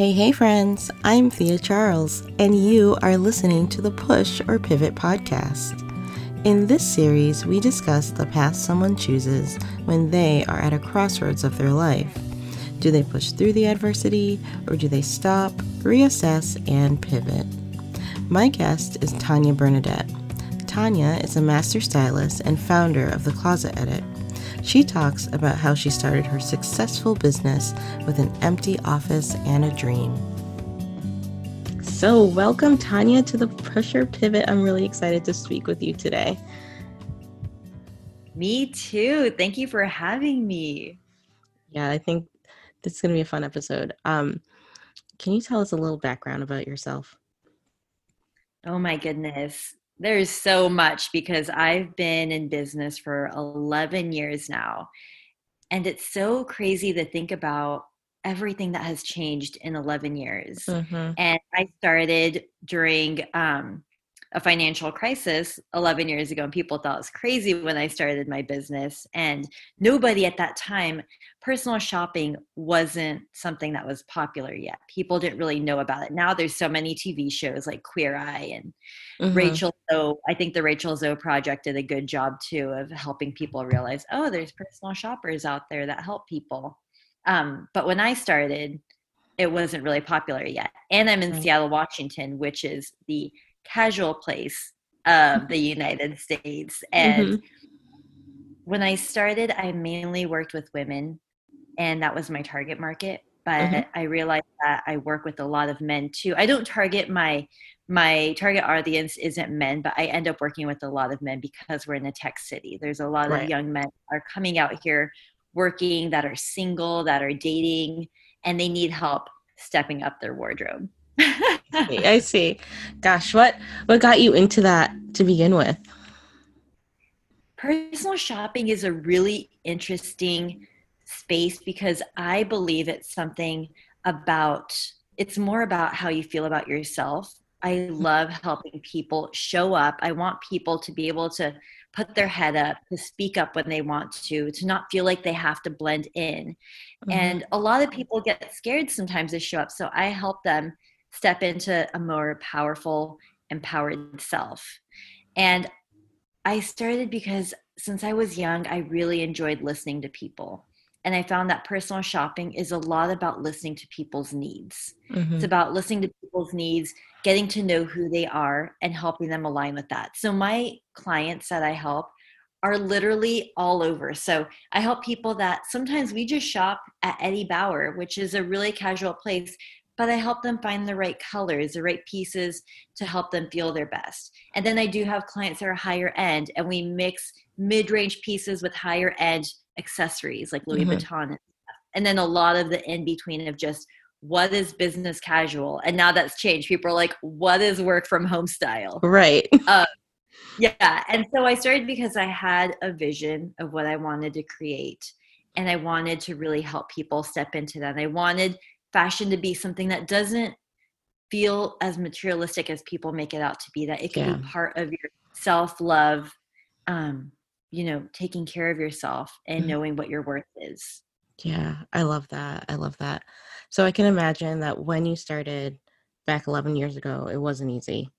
Hey, hey, friends, I'm Thea Charles, and you are listening to the Push or Pivot podcast. In this series, we discuss the path someone chooses when they are at a crossroads of their life. Do they push through the adversity, or do they stop, reassess, and pivot? My guest is Tanya Bernadette. Tanya is a master stylist and founder of The Closet Edit. She talks about how she started her successful business with an empty office and a dream. So, welcome, Tanya, to the Push or Pivot. I'm really excited to speak with you today. Me too. Thank you for having me. Yeah, I think this is going to be a fun episode. Um, can you tell us a little background about yourself? Oh my goodness. There's so much because I've been in business for 11 years now. And it's so crazy to think about everything that has changed in 11 years. Mm-hmm. And I started during um, a financial crisis 11 years ago and people thought it was crazy when i started my business and nobody at that time personal shopping wasn't something that was popular yet. People didn't really know about it. Now there's so many tv shows like queer eye and mm-hmm. rachel zoe. I think the rachel zoe project did a good job too of helping people realize oh there's personal shoppers out there that help people. Um, but when i started it wasn't really popular yet. And i'm in right. seattle washington which is the casual place of the United States. And mm-hmm. when I started, I mainly worked with women, and that was my target market. But mm-hmm. I realized that I work with a lot of men too. I don't target my my target audience isn't men, but I end up working with a lot of men because we're in a tech city. There's a lot right. of young men are coming out here working that are single, that are dating, and they need help stepping up their wardrobe. I see. Gosh, what what got you into that to begin with? Personal shopping is a really interesting space because I believe it's something about it's more about how you feel about yourself. I mm-hmm. love helping people show up. I want people to be able to put their head up, to speak up when they want to, to not feel like they have to blend in. Mm-hmm. And a lot of people get scared sometimes to show up. So I help them step into a more powerful, empowered self. And I started because since I was young, I really enjoyed listening to people. And I found that personal shopping is a lot about listening to people's needs. Mm-hmm. It's about listening to people's needs, getting to know who they are, and helping them align with that. So, my clients that I help are literally all over. So, I help people that sometimes we just shop at Eddie Bauer, which is a really casual place, but I help them find the right colors, the right pieces to help them feel their best. And then I do have clients that are higher end, and we mix mid range pieces with higher end accessories like Louis mm-hmm. Vuitton. And, and then a lot of the in between of just what is business casual. And now that's changed. People are like, what is work from home style? Right. Uh, yeah. And so I started because I had a vision of what I wanted to create. And I wanted to really help people step into that. I wanted fashion to be something that doesn't feel as materialistic as people make it out to be that it can yeah. be part of your self-love um you know taking care of yourself and mm-hmm. knowing what your worth is yeah i love that i love that so i can imagine that when you started back 11 years ago it wasn't easy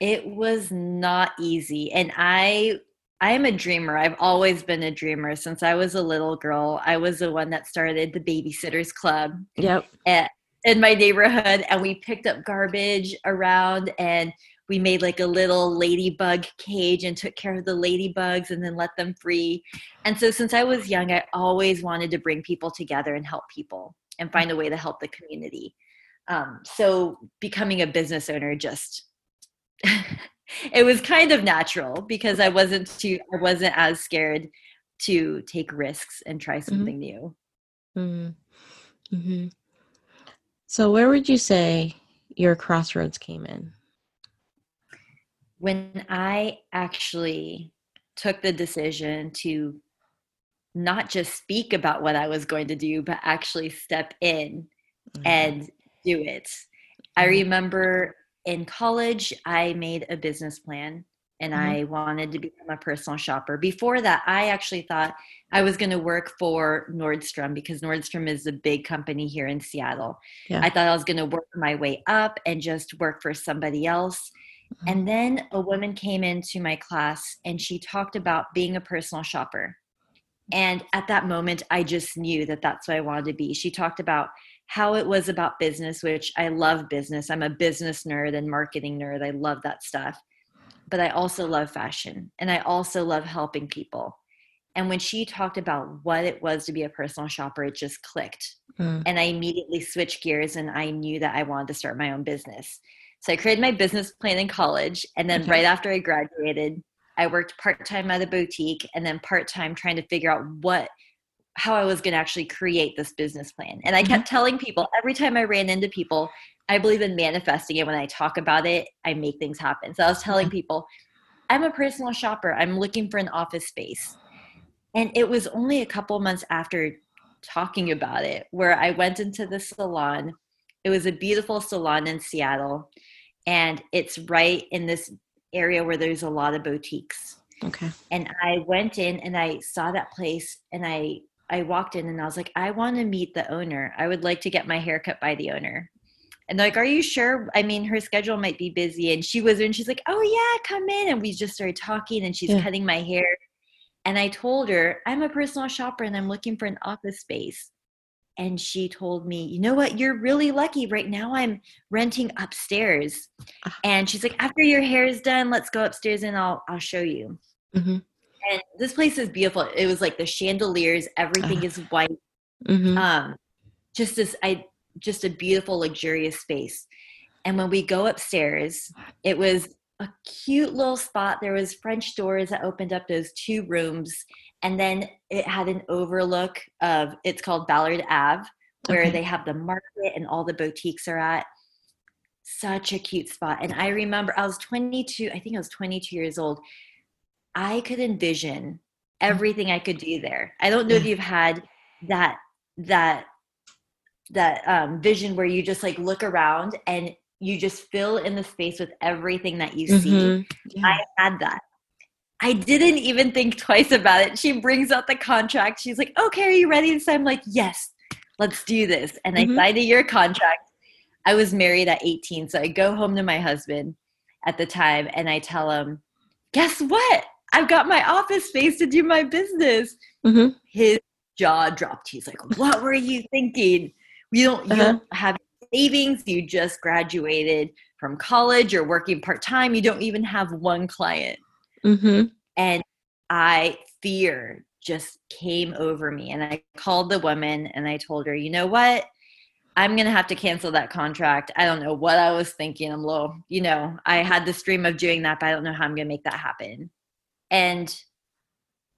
it was not easy and i I am a dreamer. I've always been a dreamer since I was a little girl. I was the one that started the babysitters club. Yep. At, in my neighborhood and we picked up garbage around and we made like a little ladybug cage and took care of the ladybugs and then let them free. And so since I was young, I always wanted to bring people together and help people and find a way to help the community. Um, so becoming a business owner just it was kind of natural because I wasn't too I wasn't as scared to take risks and try mm-hmm. something mm-hmm. new. Mm-hmm. Mm-hmm. So, where would you say your crossroads came in? When I actually took the decision to not just speak about what I was going to do, but actually step in mm-hmm. and do it. I mm-hmm. remember in college, I made a business plan and Mhm. I wanted to become a personal shopper. Before that, I actually thought I was going to work for Nordstrom because Nordstrom is a big company here in Seattle. Yeah. I thought I was going to work my way up and just work for somebody else. Mhm. And then a woman came into my class and she talked about being a personal shopper. And at that moment, I just knew that that's what I wanted to be. She talked about how it was about business, which I love business. I'm a business nerd and marketing nerd. I love that stuff. But I also love fashion and I also love helping people. And when she talked about what it was to be a personal shopper, it just clicked. Mm. And I immediately switched gears and I knew that I wanted to start my own business. So I created my business plan in college. And then right after I graduated, I worked part time at a boutique and then part time trying to figure out what how I was going to actually create this business plan. And I mm-hmm. kept telling people every time I ran into people, I believe in manifesting it. When I talk about it, I make things happen. So I was telling mm-hmm. people, I'm a personal shopper. I'm looking for an office space. And it was only a couple months after talking about it where I went into the salon. It was a beautiful salon in Seattle, and it's right in this area where there's a lot of boutiques Okay. and I went in and I saw that place and I I walked in and I was like, I want to meet the owner. I would like to get my hair cut by the owner. And like, Are you sure? I mean, her schedule might be busy. And she was and she's like, Oh yeah, come in. And we just started talking and she's Yeah. cutting my hair. And I told her, I'm a personal shopper and I'm looking for an office space. And she told me, you know what? You're really lucky. Right now I'm renting upstairs. Ah. And she's like, after your hair is done, let's go upstairs and I'll I'll show you Mm-hmm. And this place is beautiful. It was like the chandeliers everything Ah. is white. Mm-hmm. um just this i just a beautiful luxurious space. And when we go upstairs it was a cute little spot. There was french doors that opened up those two rooms. And then it had an overlook of it's called ballard ave where Okay. they have the market and all the boutiques are at. Such a cute spot. And i remember i was 22 i think i was 22 years old i could envision everything i could do there i don't know if you've had that that that um, vision where you just like look around and you just fill in the space with everything that you see Mhm. Yeah. I had that. I didn't even think twice about it. She brings out the contract. She's like, okay, are you ready? And so I'm like, yes, let's do this. And Mhm. I signed a year contract. I was married at 18. So I go home to my husband at the time and I tell him, guess what? I've got my office space to do my business. Mhm. His jaw dropped. He's like, what were you thinking? You don't, you Uh-huh. don't have savings. You just graduated from college. You're working part time. You don't even have one client Mhm. and i fear just came over me and i called the woman and i told her you know what i'm gonna have to cancel that contract i don't know what i was thinking i'm low you know i had this dream of doing that but i don't know how i'm gonna make that happen and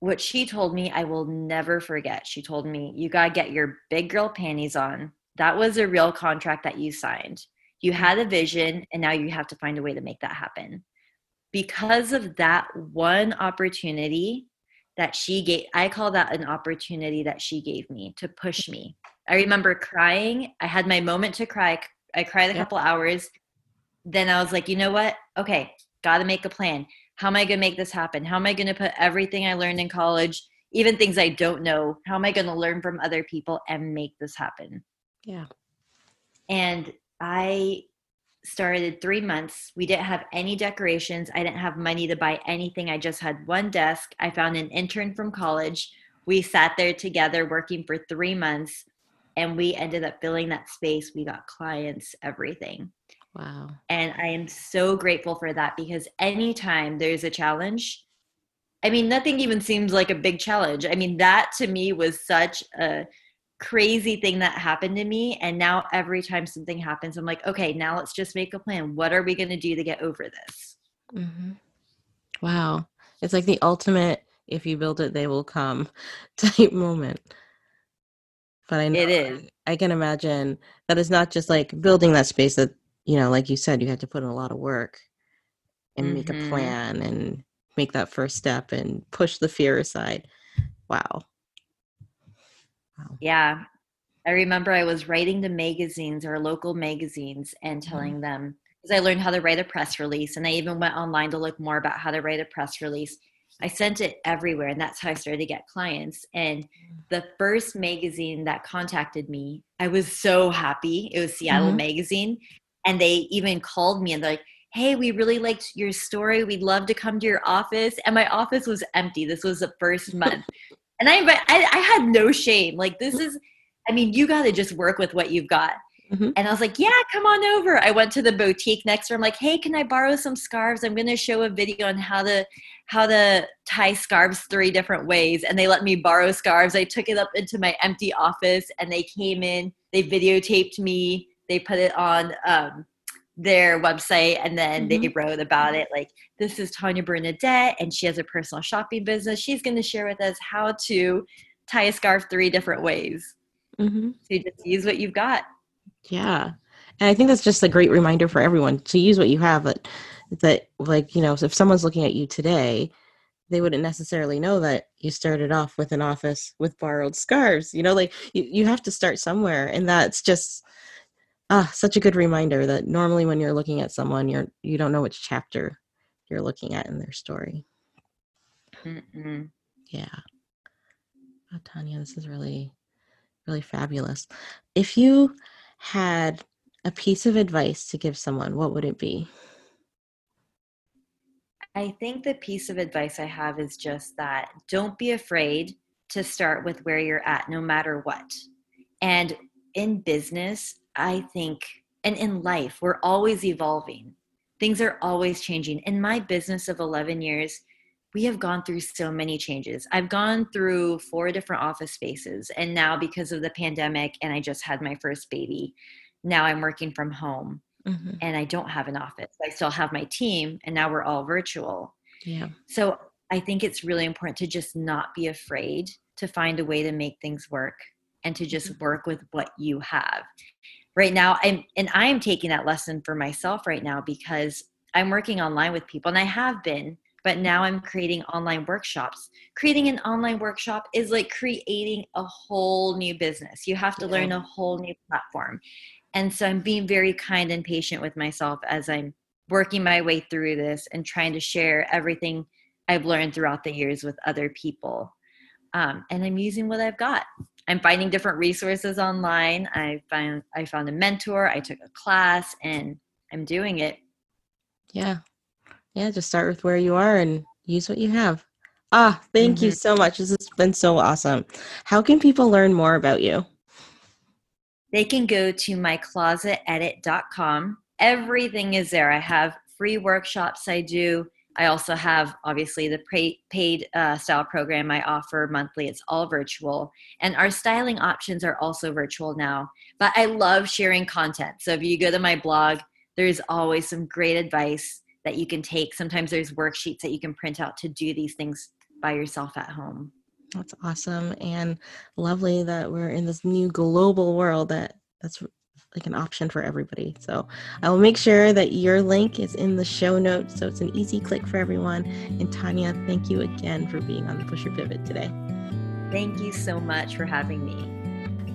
what she told me i will never forget. She told me you gotta get your big girl panties on. That was a real contract that you signed. You had a vision and now you have to find a way to make that happen. Because of that one opportunity that she gave i call that an opportunity that she gave me to push me. I remember crying. I had my moment to cry. I cried a couple hours. Then i was like you know what? Okay gotta make a plan how am i gonna make this happen how am i gonna put everything i learned in college even things i don't know how am i gonna learn from other people and make this happen Yeah. and I started three months. We didn't have any decorations. I didn't have money to buy anything. I just had one desk. I found an intern from college. We sat there together working for three months and we ended up filling that space. We got clients, everything. Wow. And I am so grateful for that because anytime there's a challenge, I mean, nothing even seems like a big challenge. I mean, that to me was such a crazy thing that happened to me. And now every time something happens, I'm like, okay, now let's just make a plan. What are we going to do to get over this? hmm Wow. It's like the ultimate if you build it, they will come type moment. But I know It is. I can imagine that it's not just like building that space that, you know, like you said, you had to put in a lot of work and make a Mhm. plan and make that first step and push the fear aside. Wow. Wow. Yeah. I remember I was writing to magazines or local magazines and telling them, because I learned how to write a press release and I even went online to look more about how to write a press release. I sent it everywhere and that's how I started to get clients. And the first magazine that contacted me, I was so happy. It was Seattle mm-hmm. Magazine. And they even called me and they're like, hey, we really liked your story. We'd love to come to your office. And my office was empty. This was the first month. and I, I, I had no shame. Like, this is, I mean, you got to just work with what you've got. Mm-hmm. And I was like, yeah, come on over. I went to the boutique next door. I'm like, hey, can I borrow some scarves? I'm going to show a video on how to how to tie scarves three different ways. And they let me borrow scarves. I took it up into my empty office and they came in, they videotaped me, they put it on um, their website and then mm-hmm. they wrote about it like this is Tanya Bernadette and she has a personal shopping business. She's going to share with us how to tie a scarf three different ways. Mm-hmm. So you just use what you've got. Yeah. And I think that's just a great reminder for everyone to use what you have that that like, you know, if someone's looking at you today, they wouldn't necessarily know that you started off with an office with borrowed scarves. You know, like you, you have to start somewhere. And that's just ah such a good reminder that normally when you're looking at someone you're you don't know which chapter you're looking at in their story. Mm-mm. Yeah. Oh, Tanya, this is really, really fabulous. If you had a piece of advice to give someone, what would it be? I think the piece of advice I have is just that don't be afraid to start with where you're at, no matter what. And in business, I think, and in life, we're always evolving. Things are always changing. In my business of 11 years, we have gone through so many changes. I've gone through four different office spaces, and now because of the pandemic, and I just had my first baby, now I'm working from home mm-hmm. and I don't have an office. I still have my team, and now we're all virtual. Yeah. So I think it's really important to just not be afraid to find a way to make things work and to just work with what you have. Right now, I'm and I am taking that lesson for myself right now because I'm working online with people, and I have been but now I'm creating online workshops. Creating an online workshop is like creating a whole new business. You have to yeah. learn a whole new platform. And so I'm being very kind and patient with myself as I'm working my way through this and trying to share everything I've learned throughout the years with other people. Um, and I'm using what I've got. I'm finding different resources online. I found I found a mentor. I took a class, and I'm doing it. Yeah, yeah, just start with where you are and use what you have. Ah, thank mm-hmm. you so much. This has been so awesome. How can people learn more about you? They can go to myclosetedit.com. Everything is there. I have free workshops I do. I also have obviously the paid uh, style program I offer monthly. It's all virtual. And our styling options are also virtual now. But I love sharing content. So if you go to my blog, there's always some great advice that you can take. Sometimes there's worksheets that you can print out to do these things by yourself at home. That's awesome and lovely that we're in this new global world that that's like an option for everybody. So I will make sure that your link is in the show notes so it's an easy click for everyone. And Tanya, thank you again for being on the Push or Pivot today. Thank you so much for having me.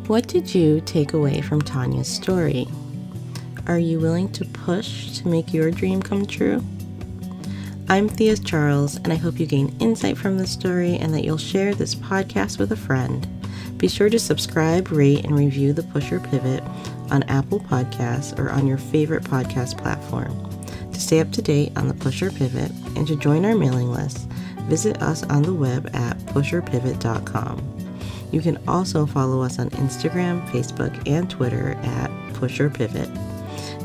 What did you take away from Tanya's story? Are you willing to push to make your dream come true? I'm Thea Charles, and I hope you gain insight from this story and that you'll share this podcast with a friend. Be sure to subscribe, rate, and review the Push or Pivot on Apple Podcasts or on your favorite podcast platform. To stay up to date on the Push or Pivot and to join our mailing list, visit us on the web at pushorpivot.com. You can also follow us on Instagram, Facebook, and Twitter at Push or Pivot.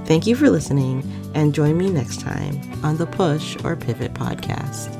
Thank you for listening, and join me next time on the Push or Pivot podcast.